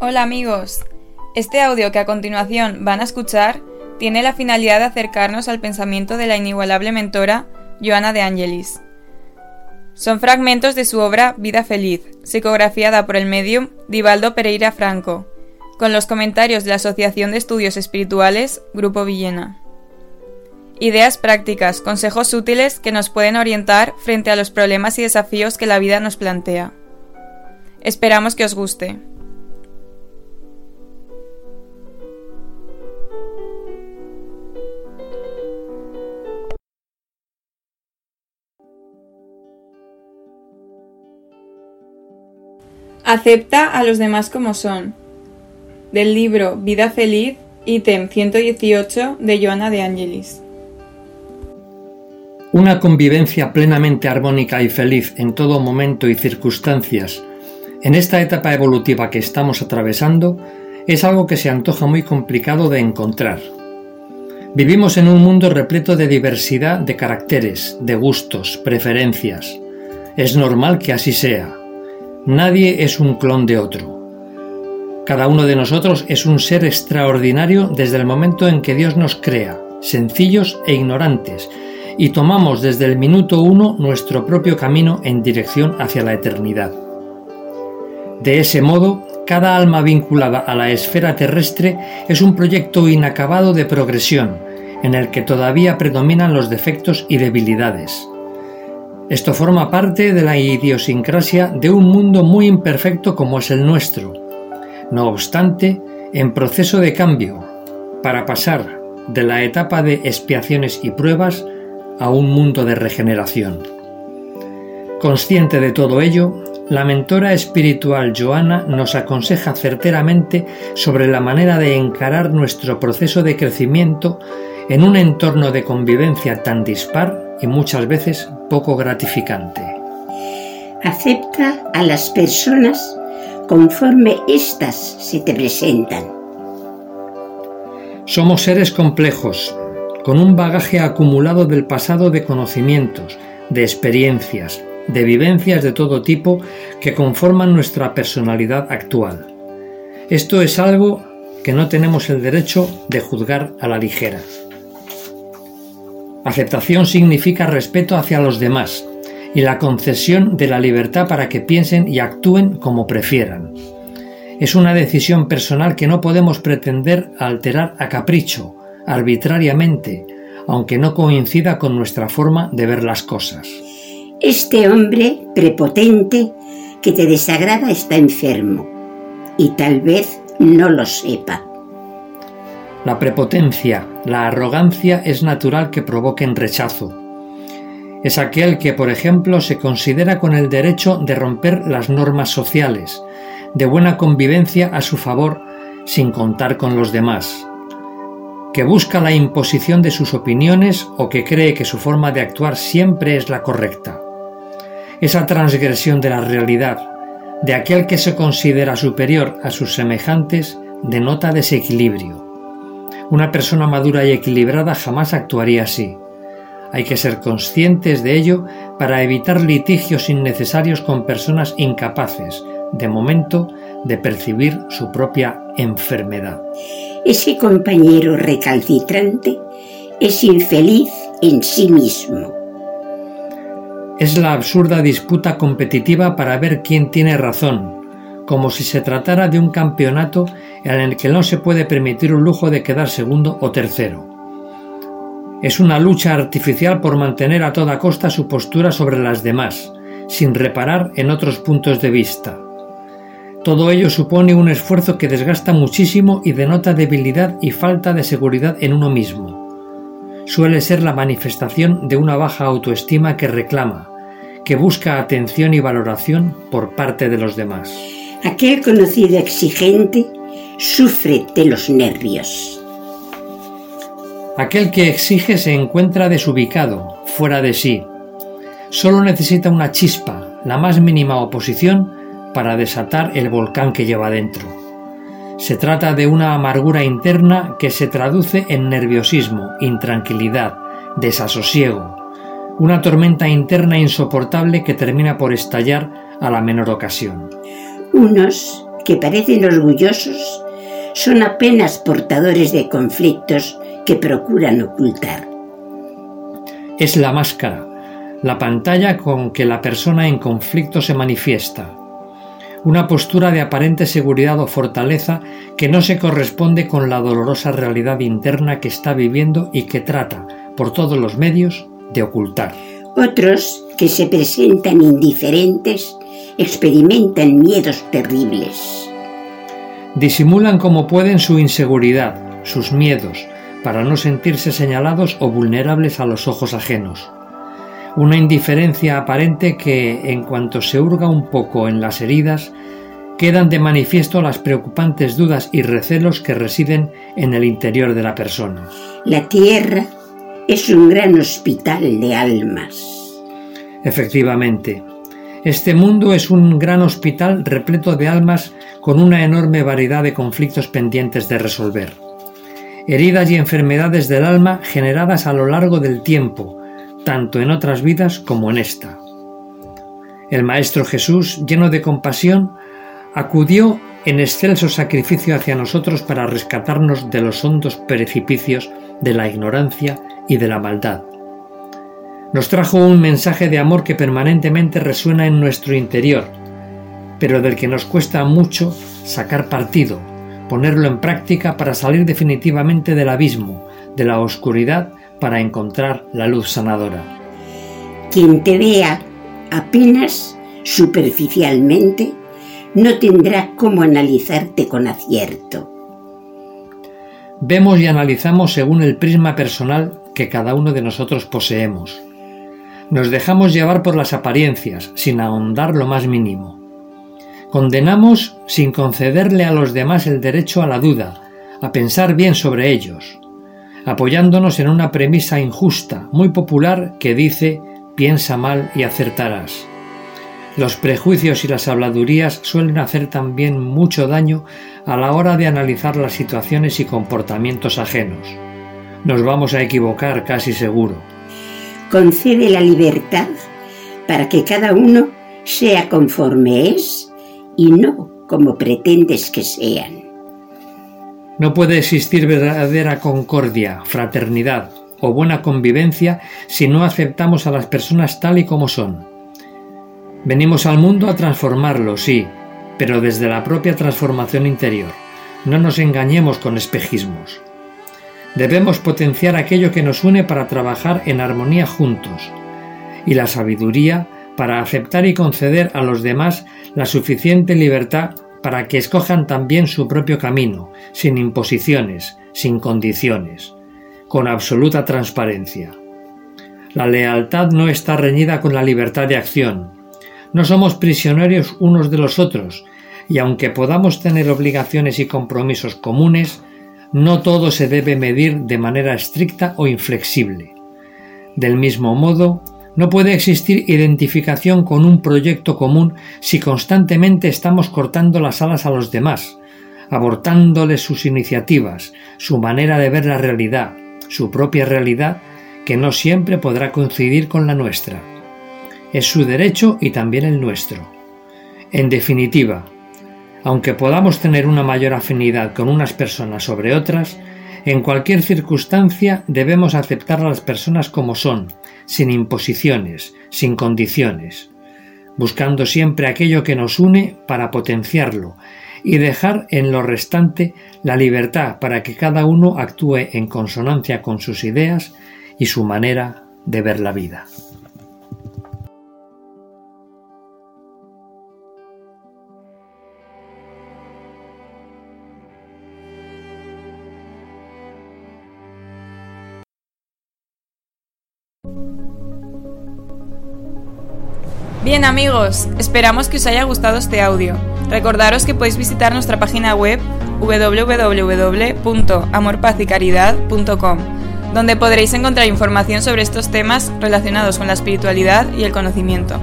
Hola amigos, este audio que a continuación van a escuchar tiene la finalidad de acercarnos al pensamiento de la inigualable mentora Joana de Angelis. Son fragmentos de su obra Vida Feliz, psicografiada por el medium Divaldo Pereira Franco, con los comentarios de la Asociación de Estudios Espirituales Grupo Villena. Ideas prácticas, consejos útiles que nos pueden orientar frente a los problemas y desafíos que la vida nos plantea. Esperamos que os guste. Acepta a los demás como son. Del libro Vida Feliz, ítem 118 de Joana de Angelis. Una convivencia plenamente armónica y feliz en todo momento y circunstancias en esta etapa evolutiva que estamos atravesando es algo que se antoja muy complicado de encontrar. Vivimos en un mundo repleto de diversidad de caracteres, de gustos, preferencias. Es normal que así sea. Nadie es un clon de otro. Cada uno de nosotros es un ser extraordinario desde el momento en que Dios nos crea, sencillos e ignorantes, y tomamos desde el minuto uno nuestro propio camino en dirección hacia la eternidad. De ese modo, cada alma vinculada a la esfera terrestre es un proyecto inacabado de progresión, en el que todavía predominan los defectos y debilidades. Esto forma parte de la idiosincrasia de un mundo muy imperfecto como es el nuestro. No obstante, en proceso de cambio, para pasar de la etapa de expiaciones y pruebas a un mundo de regeneración. Consciente de todo ello, la mentora espiritual Joana nos aconseja certeramente sobre la manera de encarar nuestro proceso de crecimiento en un entorno de convivencia tan dispar y muchas veces poco gratificante. Acepta a las personas conforme éstas se te presentan. Somos seres complejos, con un bagaje acumulado del pasado de conocimientos, de experiencias, de vivencias de todo tipo que conforman nuestra personalidad actual. Esto es algo que no tenemos el derecho de juzgar a la ligera. Aceptación significa respeto hacia los demás y la concesión de la libertad para que piensen y actúen como prefieran. Es una decisión personal que no podemos pretender alterar a capricho, arbitrariamente, aunque no coincida con nuestra forma de ver las cosas. Este hombre prepotente que te desagrada está enfermo y tal vez no lo sepa. La prepotencia, la arrogancia es natural que provoquen rechazo. Es aquel que, por ejemplo, se considera con el derecho de romper las normas sociales, de buena convivencia a su favor sin contar con los demás, que busca la imposición de sus opiniones o que cree que su forma de actuar siempre es la correcta. Esa transgresión de la realidad, de aquel que se considera superior a sus semejantes, denota desequilibrio. Una persona madura y equilibrada jamás actuaría así. Hay que ser conscientes de ello para evitar litigios innecesarios con personas incapaces, de momento, de percibir su propia enfermedad. Ese compañero recalcitrante es infeliz en sí mismo. Es la absurda disputa competitiva para ver quién tiene razón, como si se tratara de un campeonato en el que no se puede permitir un lujo de quedar segundo o tercero. Es una lucha artificial por mantener a toda costa su postura sobre las demás, sin reparar en otros puntos de vista. Todo ello supone un esfuerzo que desgasta muchísimo y denota debilidad y falta de seguridad en uno mismo. Suele ser la manifestación de una baja autoestima que reclama, que busca atención y valoración por parte de los demás. Aquel conocido exigente sufre de los nervios. Aquel que exige se encuentra desubicado, fuera de sí. Solo necesita una chispa, la más mínima oposición, para desatar el volcán que lleva dentro. Se trata de una amargura interna que se traduce en nerviosismo, intranquilidad, desasosiego, una tormenta interna insoportable que termina por estallar a la menor ocasión unos que parecen orgullosos son apenas portadores de conflictos que procuran ocultar. Es la máscara, la pantalla con que la persona en conflicto se manifiesta. Una postura de aparente seguridad o fortaleza que no se corresponde con la dolorosa realidad interna que está viviendo y que trata, por todos los medios, de ocultar. Otros, que se presentan indiferentes, experimentan miedos terribles. Disimulan como pueden su inseguridad, sus miedos, para no sentirse señalados o vulnerables a los ojos ajenos. Una indiferencia aparente que, en cuanto se hurga un poco en las heridas, quedan de manifiesto las preocupantes dudas y recelos que residen en el interior de la persona. La tierra es un gran hospital de almas. Efectivamente, este mundo es un gran hospital repleto de almas con una enorme variedad de conflictos pendientes de resolver. Heridas y enfermedades del alma generadas a lo largo del tiempo, tanto en otras vidas como en esta. El Maestro Jesús, lleno de compasión, acudió en excelso sacrificio hacia nosotros para rescatarnos de los hondos precipicios de la ignorancia y de la maldad nos trajo un mensaje de amor que permanentemente resuena en nuestro interior, pero del que nos cuesta mucho sacar partido, ponerlo en práctica para salir definitivamente del abismo, de la oscuridad, para encontrar la luz sanadora. Quien te vea apenas superficialmente no tendrá cómo analizarte con acierto. Vemos y analizamos según el prisma personal que cada uno de nosotros poseemos. Nos dejamos llevar por las apariencias, sin ahondar lo más mínimo. Condenamos sin concederle a los demás el derecho a la duda, a pensar bien sobre ellos, apoyándonos en una premisa injusta, muy popular, que dice piensa mal y acertarás. Los prejuicios y las habladurías suelen hacer también mucho daño a la hora de analizar las situaciones y comportamientos ajenos. Nos vamos a equivocar casi seguro concede la libertad para que cada uno sea conforme es y no como pretendes que sean. No puede existir verdadera concordia, fraternidad o buena convivencia si no aceptamos a las personas tal y como son. Venimos al mundo a transformarlo, sí, pero desde la propia transformación interior. No nos engañemos con espejismos. Debemos potenciar aquello que nos une para trabajar en armonía juntos y la sabiduría para aceptar y conceder a los demás la suficiente libertad para que escojan también su propio camino, sin imposiciones, sin condiciones, con absoluta transparencia. La lealtad no está reñida con la libertad de acción. No somos prisioneros unos de los otros, y aunque podamos tener obligaciones y compromisos comunes, no todo se debe medir de manera estricta o inflexible. Del mismo modo, no puede existir identificación con un proyecto común si constantemente estamos cortando las alas a los demás, abortándoles sus iniciativas, su manera de ver la realidad, su propia realidad, que no siempre podrá coincidir con la nuestra. Es su derecho y también el nuestro. En definitiva, aunque podamos tener una mayor afinidad con unas personas sobre otras, en cualquier circunstancia debemos aceptar a las personas como son, sin imposiciones, sin condiciones, buscando siempre aquello que nos une para potenciarlo y dejar en lo restante la libertad para que cada uno actúe en consonancia con sus ideas y su manera de ver la vida. Bien amigos, esperamos que os haya gustado este audio. Recordaros que podéis visitar nuestra página web www.amorpazycaridad.com, donde podréis encontrar información sobre estos temas relacionados con la espiritualidad y el conocimiento.